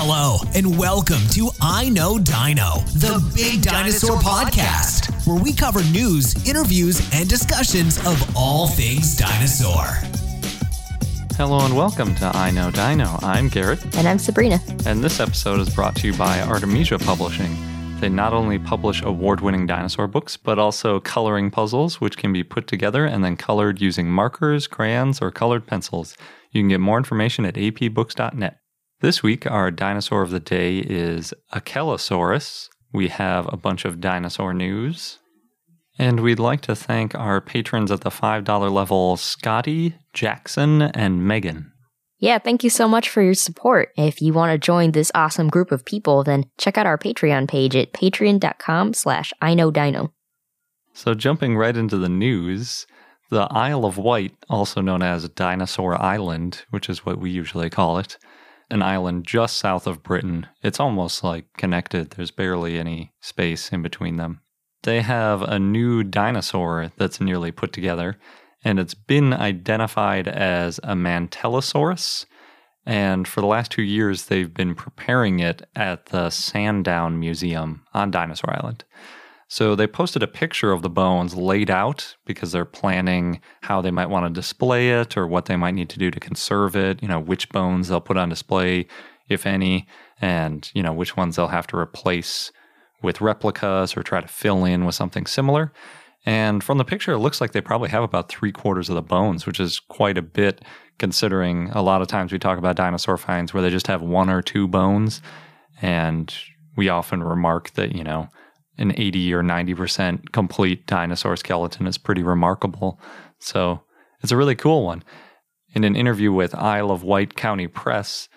Hello, and welcome to I Know Dino, the Big Dinosaur Podcast, where we cover news, interviews, and discussions of all things dinosaur. Hello and welcome to I Know Dino. I'm Garrett, And I'm Sabrina. and this episode is brought to you by Artemesia Publishing. They not only publish award winning dinosaur books, but also coloring puzzles, which can be put together and then colored using markers, crayons, or colored pencils. You can get more information at apbooks.net. This week, our dinosaur of the day is Achelousaurus. We have a bunch of dinosaur news. And we'd like to thank our patrons at the $5 level Scotty, Jackson, and Megan. Yeah, thank you so much for your support. If you want to join this awesome group of people, then check out our Patreon page at patreon.com slash I know dino. So, jumping right into the news, the Isle of Wight, also known as Dinosaur Island, which is what we usually call it, an island just south of Britain. It's almost like connected, there's barely any space in between them. They have a new dinosaur that's nearly put together, and it's been identified as a Mantellisaurus. And for the last two years, they've been preparing it at the Sandown Museum on Dinosaur Island. So they posted a picture of the bones laid out because they're planning how they might want to display it or what they might need to do to conserve it, you know, which bones they'll put on display, if any, and, you know, which ones they'll have to replace with replicas or try to fill in with something similar. And from the picture, it looks like they probably have about three quarters of the bones, which is quite a bit considering a lot of times we talk about dinosaur finds where they just have one or two bones. And we often remark that, you know, an 80 or 90% complete dinosaur skeleton is pretty remarkable. So it's a really cool one. In an interview with Isle of Wight County Press,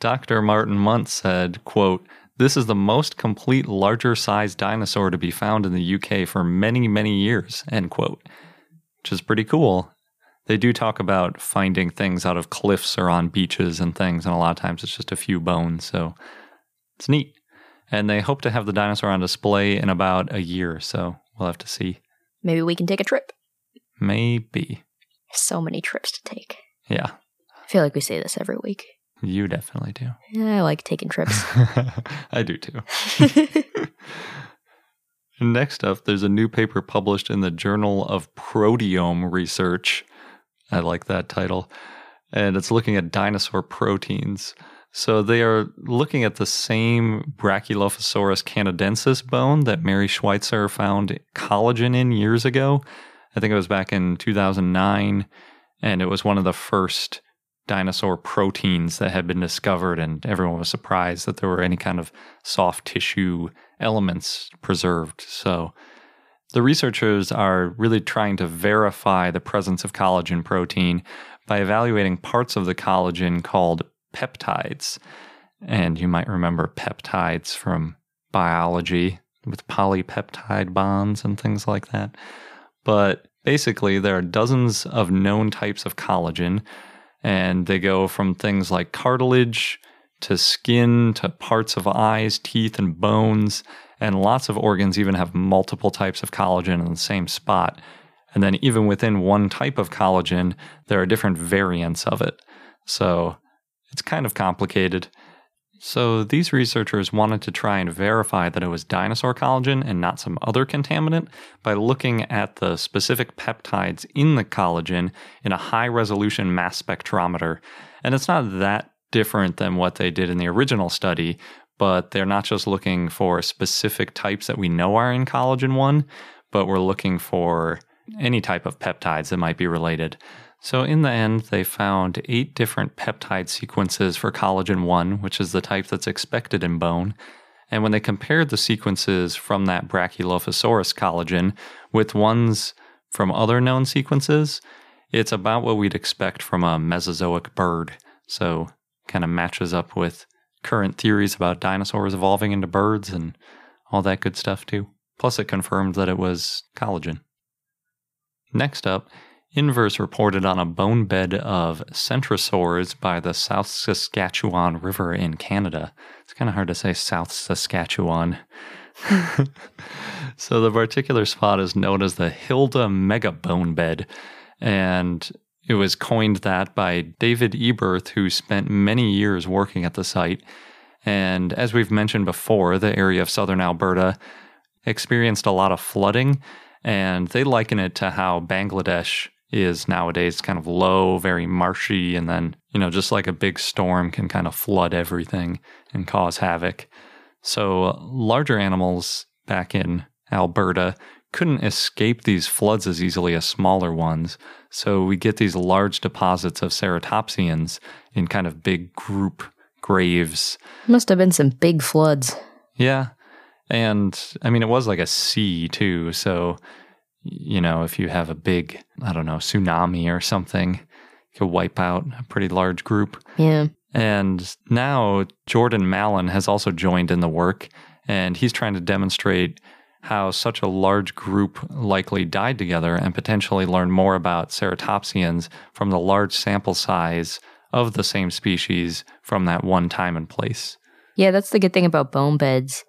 Dr. Martin Munt said, quote, this is the most complete larger sized dinosaur to be found in the UK for many, many years, end quote. Which is pretty cool. They do talk about finding things out of cliffs or on beaches and things, and a lot of times it's just a few bones, so it's neat. And they hope to have the dinosaur on display in about a year, so we'll have to see. Maybe we can take a trip. Maybe. So many trips to take. Yeah, I feel like we say this every week. you definitely do. Yeah, I like taking trips. I do too. Next up, there's a new paper published in the Journal of Proteome Research. I like that title. And it's looking at dinosaur proteins. So they are looking at the same Brachylophosaurus canadensis bone that Mary Schweitzer found collagen in years ago. I think it was back in 2009. And it was one of the first dinosaur proteins that had been discovered, and everyone was surprised that there were any kind of soft tissue elements preserved. So, the researchers are really trying to verify the presence of collagen protein by evaluating parts of the collagen called peptides. And you might remember peptides from biology with polypeptide bonds and things like that. But basically, there are dozens of known types of collagen and they go from things like cartilage to skin to parts of eyes, teeth, and bones. And lots of organs even have multiple types of collagen in the same spot. And then, even within one type of collagen, there are different variants of it. So it's kind of complicated. So these researchers wanted to try and verify that it was dinosaur collagen and not some other contaminant by looking at the specific peptides in the collagen in a high resolution mass spectrometer. And it's not that different than what they did in the original study, but they're not just looking for specific types that we know are in collagen 1, but we're looking for any type of peptides that might be related. So, in the end, they found eight different peptide sequences for collagen 1, which is the type that's expected in bone. And when they compared the sequences from that Brachylophosaurus collagen with ones from other known sequences, it's about what we'd expect from a Mesozoic bird. So, kind of matches up with current theories about dinosaurs evolving into birds and all that good stuff, too. Plus, it confirmed that it was collagen. Next up, Inverse reported on a bone bed of centrosaurs by the South Saskatchewan River in Canada. It's kind of hard to say South Saskatchewan. so the particular spot is known as the Hilda Mega Bone Bed, and it was coined that by David Eberth, who spent many years working at the site. And as we've mentioned before, the area of southern Alberta experienced a lot of flooding, and they liken it to how Bangladesh is nowadays kind of low, very marshy, and then, you know, just like a big storm can kind of flood everything and cause havoc. So, uh, larger animals back in Alberta couldn't escape these floods as easily as smaller ones. So, we get these large deposits of ceratopsians in kind of big group graves. Must have been some big floods. Yeah. And I mean, it was like a sea too. So, you know, if you have a big, I don't know, tsunami or something, it could wipe out a pretty large group. Yeah. And now Jordan Mallon has also joined in the work, and he's trying to demonstrate how such a large group likely died together and potentially learn more about ceratopsians from the large sample size of the same species from that one time and place. Yeah, that's the good thing about bone beds.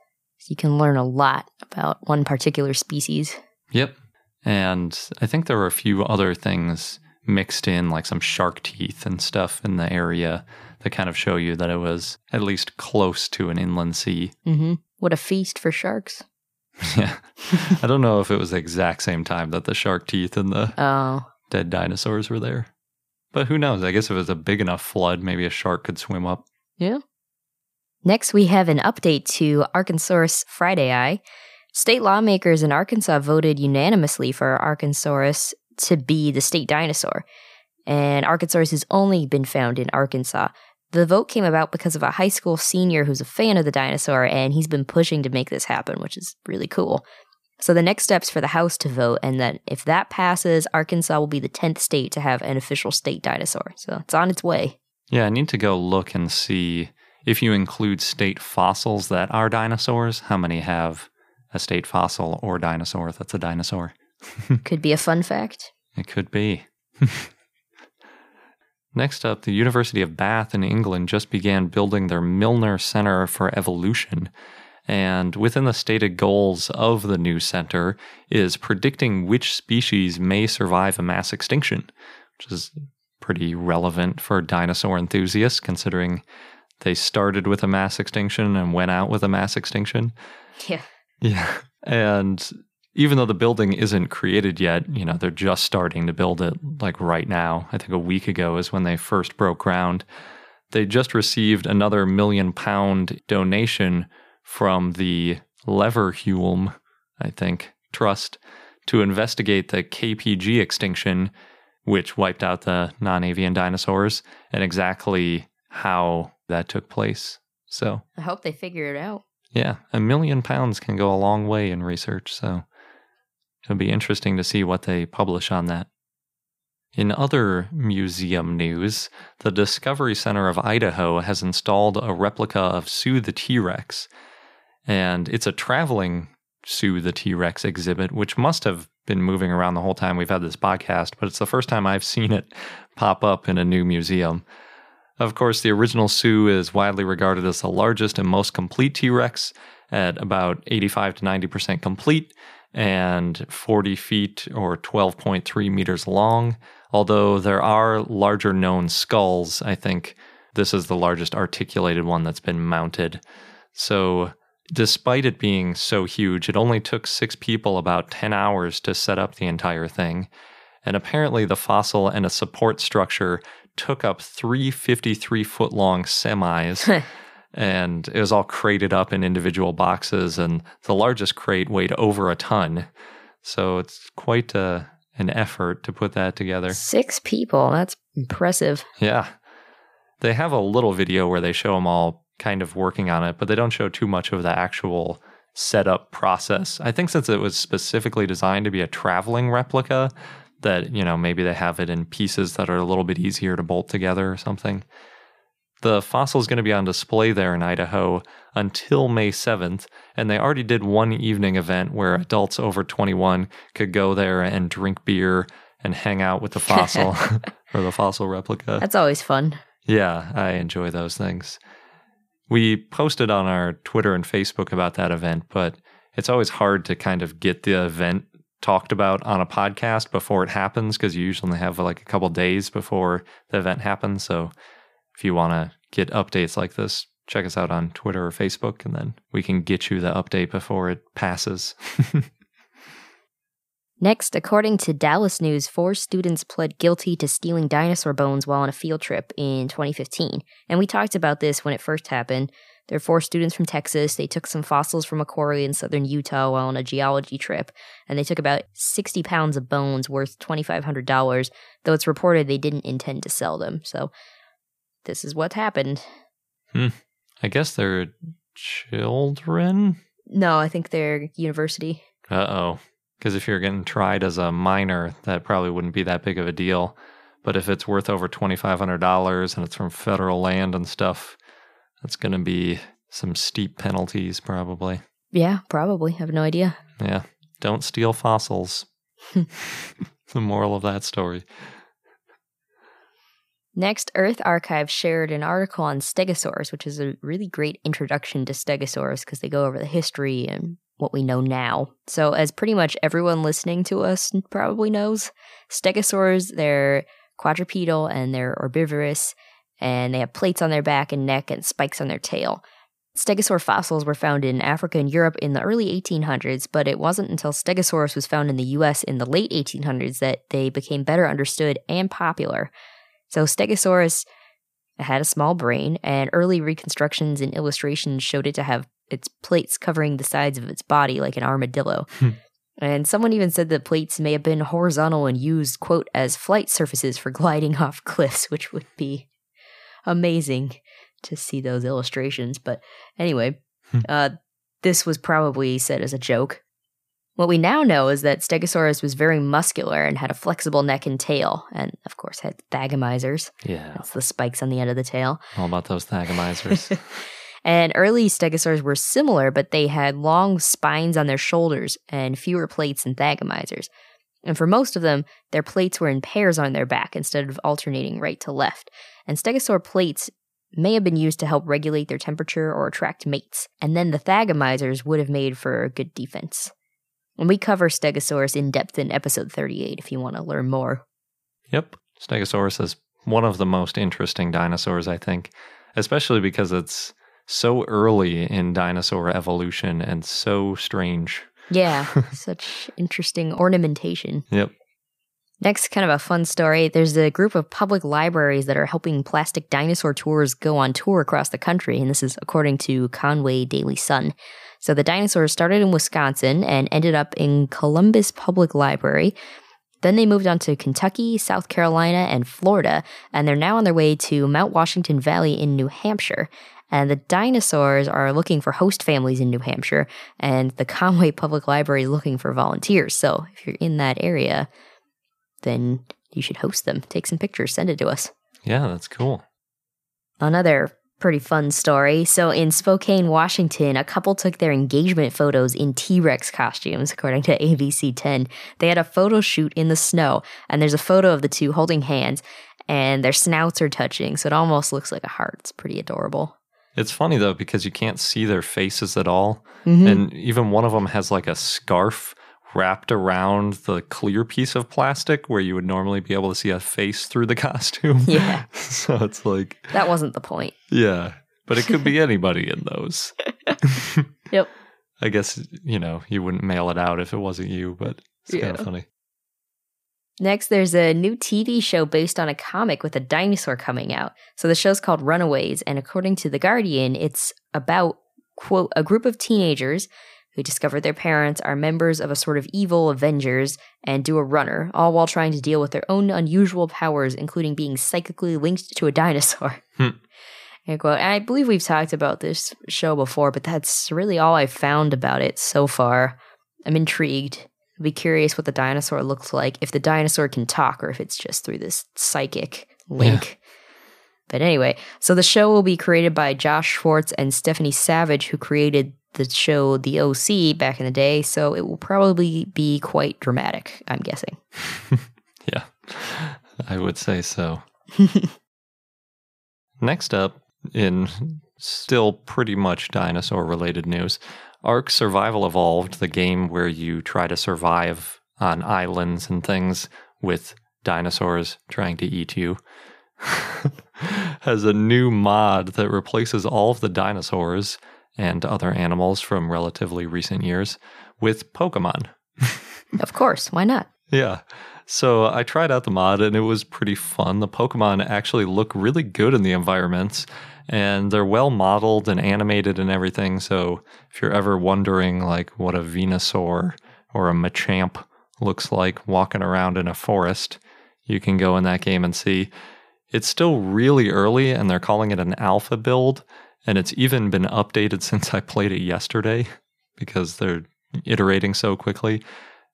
You can learn a lot about one particular species. Yep. And I think there were a few other things mixed in, like some shark teeth and stuff in the area that kind of show you that it was at least close to an inland sea. Mm-hmm. What a feast for sharks. yeah. I don't know if it was the exact same time that the shark teeth and the Oh, dead dinosaurs were there. But who knows? I guess if it was a big enough flood, maybe a shark could swim up. yeah. Next, we have an update to Arkansaurus fridayi. State lawmakers in Arkansas voted unanimously for Arkansaurus to be the state dinosaur. And Arkansaurus has only been found in Arkansas. The vote came about because of a high school senior who's a fan of the dinosaur, and he's been pushing to make this happen, which is really cool. So the next steps for the House to vote, and then if that passes, Arkansas will be the 10th state to have an official state dinosaur. So it's on its way. Yeah, I need to go look and see if you include state fossils that are dinosaurs, how many have a state fossil or dinosaur that's a dinosaur. Could be a fun fact. It could be. Next up, the University of Bath in England just began building their Milner Center for Evolution. And within the stated goals of the new center is predicting which species may survive a mass extinction, which is pretty relevant for dinosaur enthusiasts considering they started with a mass extinction and went out with a mass extinction. Yeah. Yeah. And even though the building isn't created yet, you know, they're just starting to build it like right now. I think a week ago is when they first broke ground. They just received another million pound donation from the Leverhulme, I think, trust to investigate the KPG extinction, which wiped out the non avian dinosaurs, and exactly how that took place. So, I hope they figure it out. Yeah, a million pounds can go a long way in research. So it'll be interesting to see what they publish on that. In other museum news, the Discovery Center of Idaho has installed a replica of Sue the T Rex. And it's a traveling Sue the T Rex exhibit, which must have been moving around the whole time we've had this podcast, but it's the first time I've seen it pop up in a new museum. Of course, the original Sue is widely regarded as the largest and most complete T Rex at about 85 to 90% complete and 40 feet or 12.3 meters long. Although there are larger known skulls, I think this is the largest articulated one that's been mounted. So, despite it being so huge, it only took six people about 10 hours to set up the entire thing. And apparently, the fossil and a support structure took up three 53 foot long semis. and it was all crated up in individual boxes. And the largest crate weighed over a ton. So, it's quite a, an effort to put that together. Six people. That's impressive. Yeah. They have a little video where they show them all kind of working on it, but they don't show too much of the actual setup process. I think since it was specifically designed to be a traveling replica, that, you know, maybe they have it in pieces that are a little bit easier to bolt together or something. The fossil is going to be on display there in Idaho until May 7th, and they already did one evening event where adults over 21 could go there and drink beer and hang out with the fossil or the fossil replica. That's always fun. Yeah, I enjoy those things. We posted on our Twitter and Facebook about that event, but it's always hard to kind of get the event talked about on a podcast before it happens because you usually have like a couple days before the event happens. So if you want to get updates like this, check us out on Twitter or Facebook, and then we can get you the update before it passes. Next, according to Dallas News, four students pled guilty to stealing dinosaur bones while on a field trip in 2015. And we talked about this when it first happened. There are four students from Texas. They took some fossils from a quarry in southern Utah while on a geology trip, and they took about 60 pounds of bones worth $2,500, though it's reported they didn't intend to sell them. So, this is what happened. Hmm. I guess they're children? No, I think they're university. Uh oh. Because if you're getting tried as a minor, that probably wouldn't be that big of a deal. But if it's worth over $2,500 and it's from federal land and stuff, that's going to be some steep penalties, probably. Yeah, probably. I have no idea. Yeah. Don't steal fossils. the moral of that story. Next, Earth Archive shared an article on stegosaurs, which is a really great introduction to stegosaurs because they go over the history and what we know now. So, as pretty much everyone listening to us probably knows, stegosaurs, they're quadrupedal and they're herbivorous, and they have plates on their back and neck and spikes on their tail. Stegosaur fossils were found in Africa and Europe in the early 1800s, but it wasn't until Stegosaurus was found in the US in the late 1800s that they became better understood and popular. So Stegosaurus had a small brain, and early reconstructions and illustrations showed it to have its plates covering the sides of its body like an armadillo. Hmm. And someone even said the plates may have been horizontal and used, quote, as flight surfaces for gliding off cliffs, which would be amazing to see those illustrations. But anyway, Hmm. uh, this was probably said as a joke. What we now know is that Stegosaurus was very muscular and had a flexible neck and tail, and of course had thagomizers. Yeah. That's the spikes on the end of the tail. All about those thagomizers. And early stegosaurs were similar, but they had long spines on their shoulders and fewer plates and thagomizers. And for most of them, their plates were in pairs on their back instead of alternating right to left. And stegosaur plates may have been used to help regulate their temperature or attract mates. And then the thagomizers would have made for a good defense. And we cover stegosaurus in depth in episode 38 if you want to learn more. Yep. Stegosaurus is one of the most interesting dinosaurs, I think, especially because it's so early in dinosaur evolution and so strange. Yeah, such interesting ornamentation. Yep. Next, kind of a fun story. There's a group of public libraries that are helping plastic dinosaur tours go on tour across the country, and this is according to Conway Daily Sun. So the dinosaurs started in Wisconsin and ended up in Columbus Public Library. Then they moved on to Kentucky, South Carolina, and Florida, and they're now on their way to Mount Washington Valley in New Hampshire. And the dinosaurs are looking for host families in New Hampshire, and the Conway Public Library is looking for volunteers. So if you're in that area, then you should host them. Take some pictures, send it to us. Yeah, that's cool. Another pretty fun story. So in Spokane, Washington, a couple took their engagement photos in T-Rex costumes, according to ABC 10. They had a photo shoot in the snow, and there's a photo of the two holding hands, and their snouts are touching, so it almost looks like a heart. It's pretty adorable. It's funny though because you can't see their faces at all. Mhm. And even one of them has like a scarf wrapped around the clear piece of plastic where you would normally be able to see a face through the costume. Yeah. so it's like, That wasn't the point. yeah, but it could be anybody in those. Yep. I guess, you know, you wouldn't mail it out if it wasn't you, but it's kind of funny. Next, there's a new TV show based on a comic with a dinosaur coming out. So the show's called Runaways, and according to The Guardian, it's about, quote, a group of teenagers who discover their parents are members of a sort of evil Avengers and do a runner, all while trying to deal with their own unusual powers, including being psychically linked to a dinosaur. Hmm. End quote. And I believe we've talked about this show before, but that's really all I've found about it so far. I'm intrigued. I'd be curious what the dinosaur looks like, if the dinosaur can talk, or if it's just through this psychic link. But anyway, so the show will be created by Josh Schwartz and Stephanie Savage, who created the show The OC back in the day. So it will probably be quite dramatic, I'm guessing. Yeah, I would say so. Next up, in still pretty much dinosaur related news, Ark Survival Evolved, the game where you try to survive on islands and things with dinosaurs trying to eat you, has a new mod that replaces all of the dinosaurs and other animals from relatively recent years with Pokemon. Of course, why not? Yeah. So I tried out the mod and it was pretty fun. The Pokemon actually look really good in the environments and they're well modeled and animated and everything. So if you're ever wondering like what a Venusaur or a Machamp looks like walking around in a forest, you can go in that game and see. It's still really early and they're calling it an alpha build and it's even been updated since I played it yesterday because they're iterating so quickly.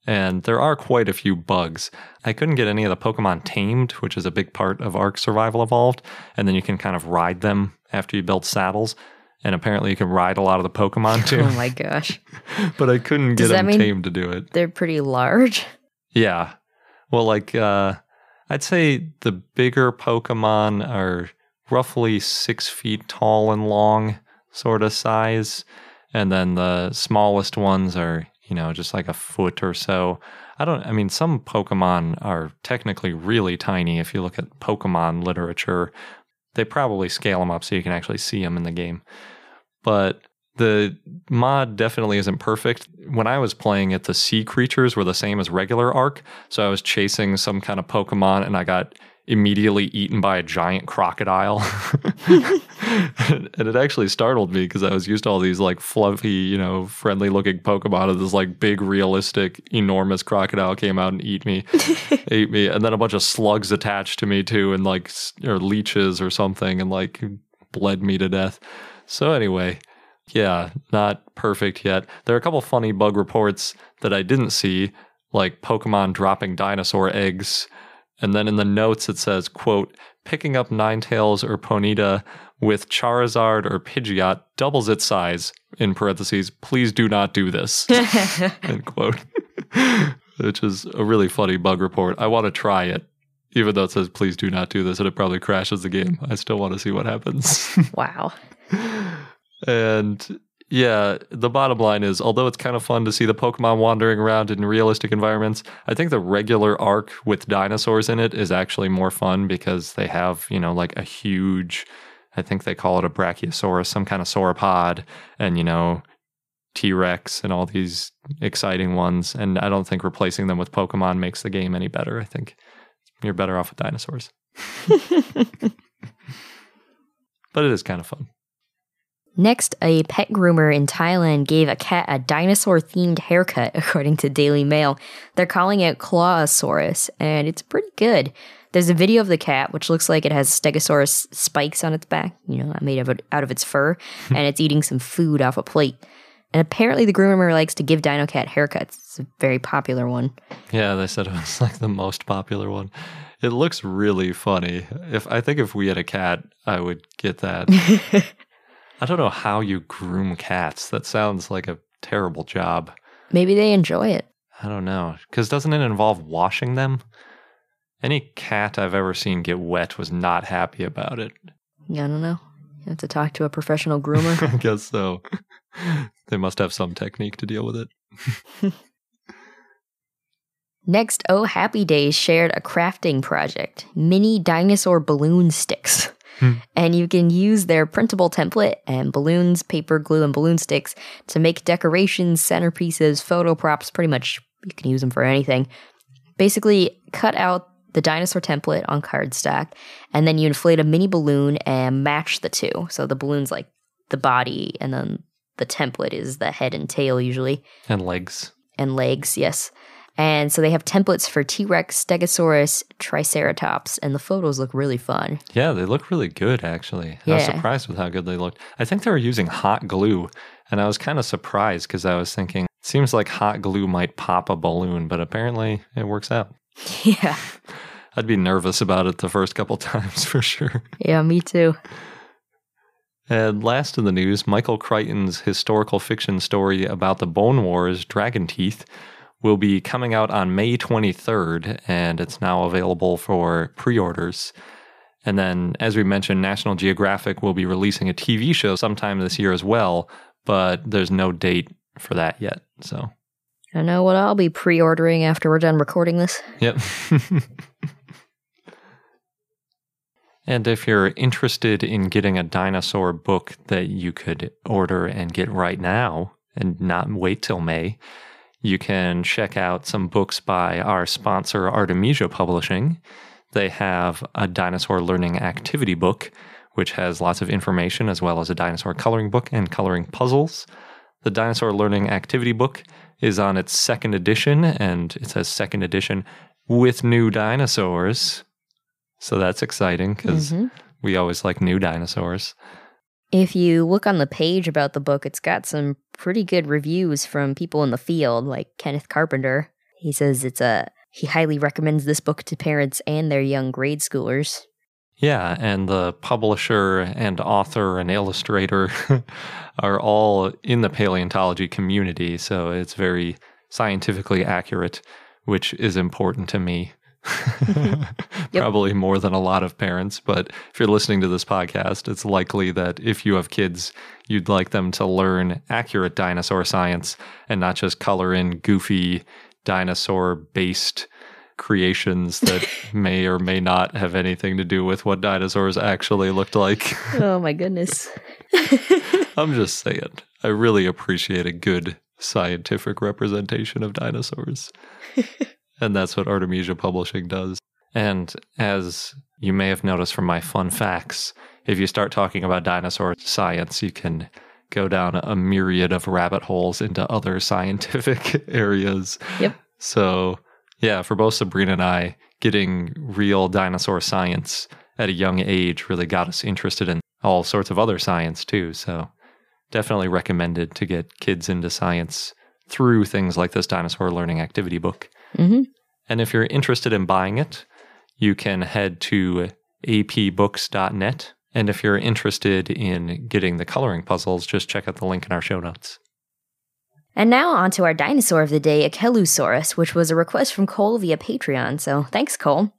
And there are quite a few bugs. I couldn't get any of the Pokemon tamed, which is a big part of Ark Survival Evolved. And then you can kind of ride them after you build saddles. And apparently you can ride a lot of the Pokemon too. Oh my gosh. but I couldn't get them tamed to do it. They're pretty large. Yeah. Well, like, uh, I'd say the bigger Pokemon are roughly six feet tall and long, sort of size. And then the smallest ones are, you know, just like a foot or so. I don't, I mean, some Pokemon are technically really tiny. If you look at Pokemon literature, they probably scale them up so you can actually see them in the game. But the mod definitely isn't perfect. When I was playing it, the sea creatures were the same as regular Ark. So I was chasing some kind of Pokemon and I got immediately eaten by a giant crocodile. and it actually startled me because I was used to all these like fluffy, you know, friendly looking Pokemon. And this like big, realistic, enormous crocodile came out and eat me, ate me. And then a bunch of slugs attached to me too, and like, or leeches or something, and like bled me to death. So anyway, yeah, not perfect yet. There are a couple funny bug reports that I didn't see, like Pokemon dropping dinosaur eggs. And then in the notes it says, quote, picking up Ninetales or Ponyta with Charizard or Pidgeot doubles its size, in parentheses, please do not do this, end quote. Which is a really funny bug report. I want to try it. Even though it says please do not do this and it probably crashes the game. I still want to see what happens. Wow. And yeah, the bottom line is although it's kind of fun to see the Pokemon wandering around in realistic environments, I think the regular Ark with dinosaurs in it is actually more fun because they have, you know, like a huge, I think they call it a Brachiosaurus, some kind of sauropod, and, you know, T Rex and all these exciting ones. And I don't think replacing them with Pokemon makes the game any better. I think you're better off with dinosaurs. but it is kind of fun. Next, a pet groomer in Thailand gave a cat a dinosaur themed haircut, according to Daily Mail. They're calling it Clawosaurus, and it's pretty good. There's a video of the cat, which looks like it has Stegosaurus spikes on its back, you know, made of out of its fur, and it's eating some food off a plate. And apparently, the groomer likes to give Dino Cat haircuts. It's a very popular one. Yeah, they said it was like the most popular one. It looks really funny. If I think if we had a cat, I would get that. I don't know how you groom cats. That sounds like a terrible job. Maybe they enjoy it. I don't know. Because doesn't it involve washing them? Any cat I've ever seen get wet was not happy about it. I don't know. You have to talk to a professional groomer. I guess so. they must have some technique to deal with it. Next, Oh Happy Days shared a crafting project mini dinosaur balloon sticks. Hmm. And you can use their printable template and balloons, paper, glue, and balloon sticks to make decorations, centerpieces, photo props. Pretty much, you can use them for anything. Basically, cut out the dinosaur template on cardstock, and then you inflate a mini balloon and match the two. So the balloon's like the body, and then the template is the head and tail, usually And legs. and legs, yes. And so they have templates for T Rex, Stegosaurus, Triceratops, and the photos look really fun. Yeah, they look really good, actually. I was surprised with how good they looked. I think they were using hot glue, and I was kind of surprised because I was thinking, seems like hot glue might pop a balloon, but apparently it works out. yeah. I'd be nervous about it the first couple times for sure. Yeah, me too. And last in the news, Michael Crichton's historical fiction story about the Bone Wars, Dragon Teeth, will be coming out on May 23rd, and it's now available for pre orders. And then, as we mentioned, National Geographic will be releasing a TV show sometime this year as well, but there's no date for that yet. So, I know what I'll be pre ordering after we're done recording this. yep. And if you're interested in getting a dinosaur book that you could order and get right now and not wait till May, you can check out some books by our sponsor, Artemesia Publishing. They have a dinosaur learning activity book, which has lots of information as well as a dinosaur coloring book and coloring puzzles. The Dinosaur Learning Activity book is on its second edition, and it says second edition with new dinosaurs. So that's exciting because Mhm. we always like new dinosaurs. If you look on the page about the book, it's got some pretty good reviews from people in the field, like Kenneth Carpenter. He says it's a he highly recommends this book to parents and their young grade schoolers. Yeah, and the publisher and author and illustrator are all in the paleontology community, so it's very scientifically accurate, which is important to me. Probably more than a lot of parents, but if you're listening to this podcast, it's likely that if you have kids, you'd like them to learn accurate dinosaur science and not just color in goofy dinosaur based creations that may or may not have anything to do with what dinosaurs actually looked like. oh my goodness. I'm just saying, I really appreciate a good scientific representation of dinosaurs. And that's what Artemesia Publishing does. And as you may have noticed from my fun facts, if you start talking about dinosaur science, you can go down a myriad of rabbit holes into other scientific areas. Yep. So, yeah, for both Sabrina and I, getting real dinosaur science at a young age really got us interested in all sorts of other science too. So, definitely recommended to get kids into science through things like this dinosaur learning activity book. Hmm And if you're interested in buying it, you can head to apbooks.net. And if you're interested in getting the coloring puzzles, just check out the link in our show notes. And now on to our dinosaur of the day, Achelousaurus, which was a request from Cole via Patreon, so thanks, Cole.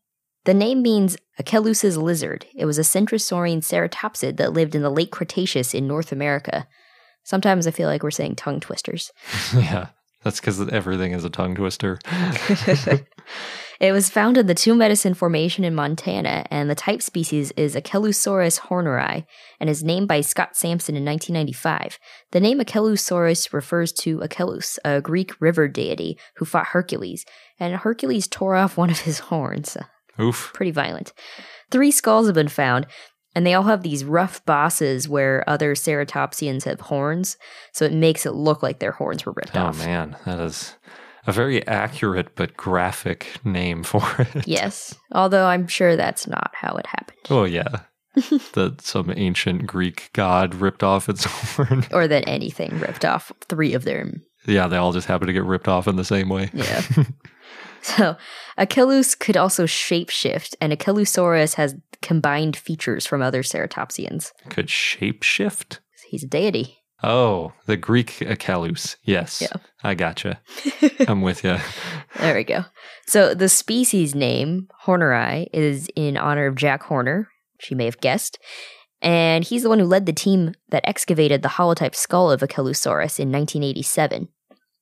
The name means Achelous's lizard. It was a centrosaurian ceratopsid that lived in the late Cretaceous in North America. Sometimes I feel like we're saying tongue twisters. yeah, that's because everything is a tongue twister. it was found in the Two Medicine Formation in Montana, and the type species is Achelousaurus horneri, and is named by Scott Sampson in 1995. The name Achelousaurus refers to Achelous, a Greek river deity who fought Hercules, and Hercules tore off one of his horns. Oof. Pretty violent. Three skulls have been found, and they all have these rough bosses where other ceratopsians have horns, so it makes it look like their horns were ripped Oh, off. Oh man. That is a very accurate but graphic name for it. Yes, although I'm sure that's not how it happened. Oh, yeah. that some ancient Greek god ripped off its horn. or that anything ripped off three of them. Yeah, they all just happen to get ripped off in the same way. Yeah. so, Achilles could also shapeshift, and Achelousaurus has combined features from other ceratopsians. Could shapeshift? He's a deity. Oh, the Greek Achelous. Yes. Yeah. I gotcha. I'm with you. There we go. So, the species name, Horneri, is in honor of Jack Horner, which you may have guessed. And he's the one who led the team that excavated the holotype skull of Achelousaurus in 1987.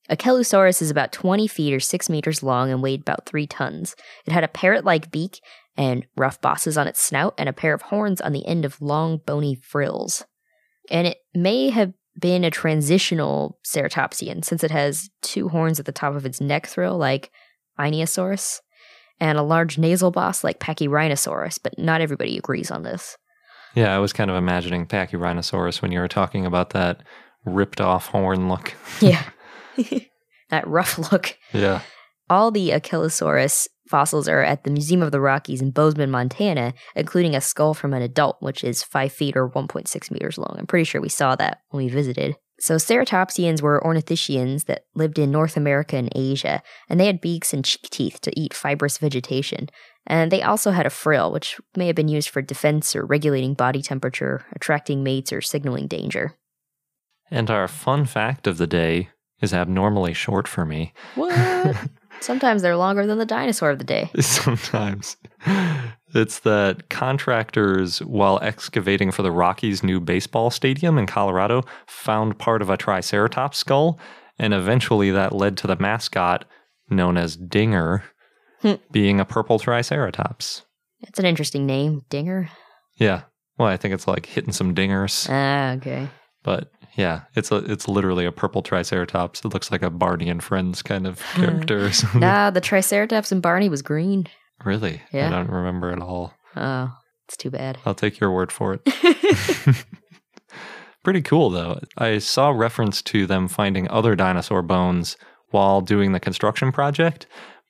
Achelousaurus is about 20 feet or 6 meters long and weighed about 3 tons. It had a parrot like beak and rough bosses on its snout and a pair of horns on the end of long, bony frills. And it may have been a transitional ceratopsian since it has two horns at the top of its neck frill, like Einiosaurus, and a large nasal boss like Pachyrhinosaurus, but not everybody agrees on this. Yeah, I was kind of imagining Pachyrhinosaurus when you were talking about that ripped off horn look. Yeah. that rough look. Yeah. All the Achelousaurus fossils are at the Museum of the Rockies in Bozeman, Montana, including a skull from an adult, which is 5 feet or 1.6 meters long. I'm pretty sure we saw that when we visited. So, ceratopsians were ornithischians that lived in North America and Asia, and they had beaks and cheek teeth to eat fibrous vegetation. And they also had a frill, which may have been used for defense or regulating body temperature, attracting mates, or signaling danger. And our fun fact of the day is abnormally short for me. What? Sometimes they're longer than the dinosaur of the day. Sometimes. It's that contractors, while excavating for the Rockies' new baseball stadium in Colorado, found part of a Triceratops skull, and eventually that led to the mascot, known as Dinger, Hmm. being a purple Triceratops. It's an interesting name, Dinger. Yeah. Well, I think it's like hitting some dingers, Ah, okay. but yeah, it's a it's literally a purple triceratops. It looks like a Barney and Friends kind of hmm. character. or something. Nah, the Triceratops in Barney was green. really? Yeah. I don't remember at all. Oh, it's too bad. I'll take your word for it. Pretty cool though. I saw reference to them finding other dinosaur bones while doing the construction project,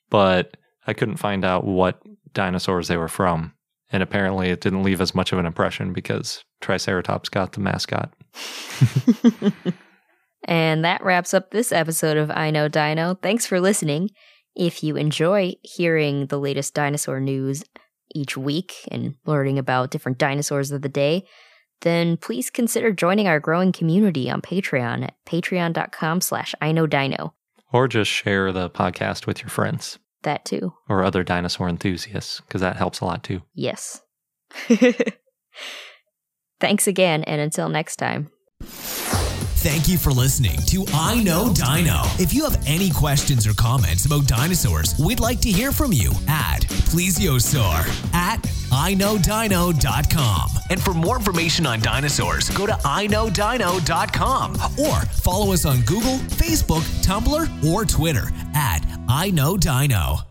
but I couldn't find out what dinosaurs they were from. And apparently it didn't leave as much of an impression because Triceratops got the mascot. And that wraps up this episode of I Know Dino. Thanks for listening. If you enjoy hearing the latest dinosaur news each week and learning about different dinosaurs of the day, then please consider joining our growing community on Patreon at patreon.com slash I Know Dino. Or just share the podcast with your friends That too. or other dinosaur enthusiasts because that helps a lot too. Yes. Thanks again, and until next time. Thank you for listening to I Know Dino. If you have any questions or comments about dinosaurs, we'd like to hear from you at plesiosaur at iknowdino.com. And for more information on dinosaurs, go to iknowdino.com or follow us on Google, Facebook, Tumblr, or Twitter at I Know Dino.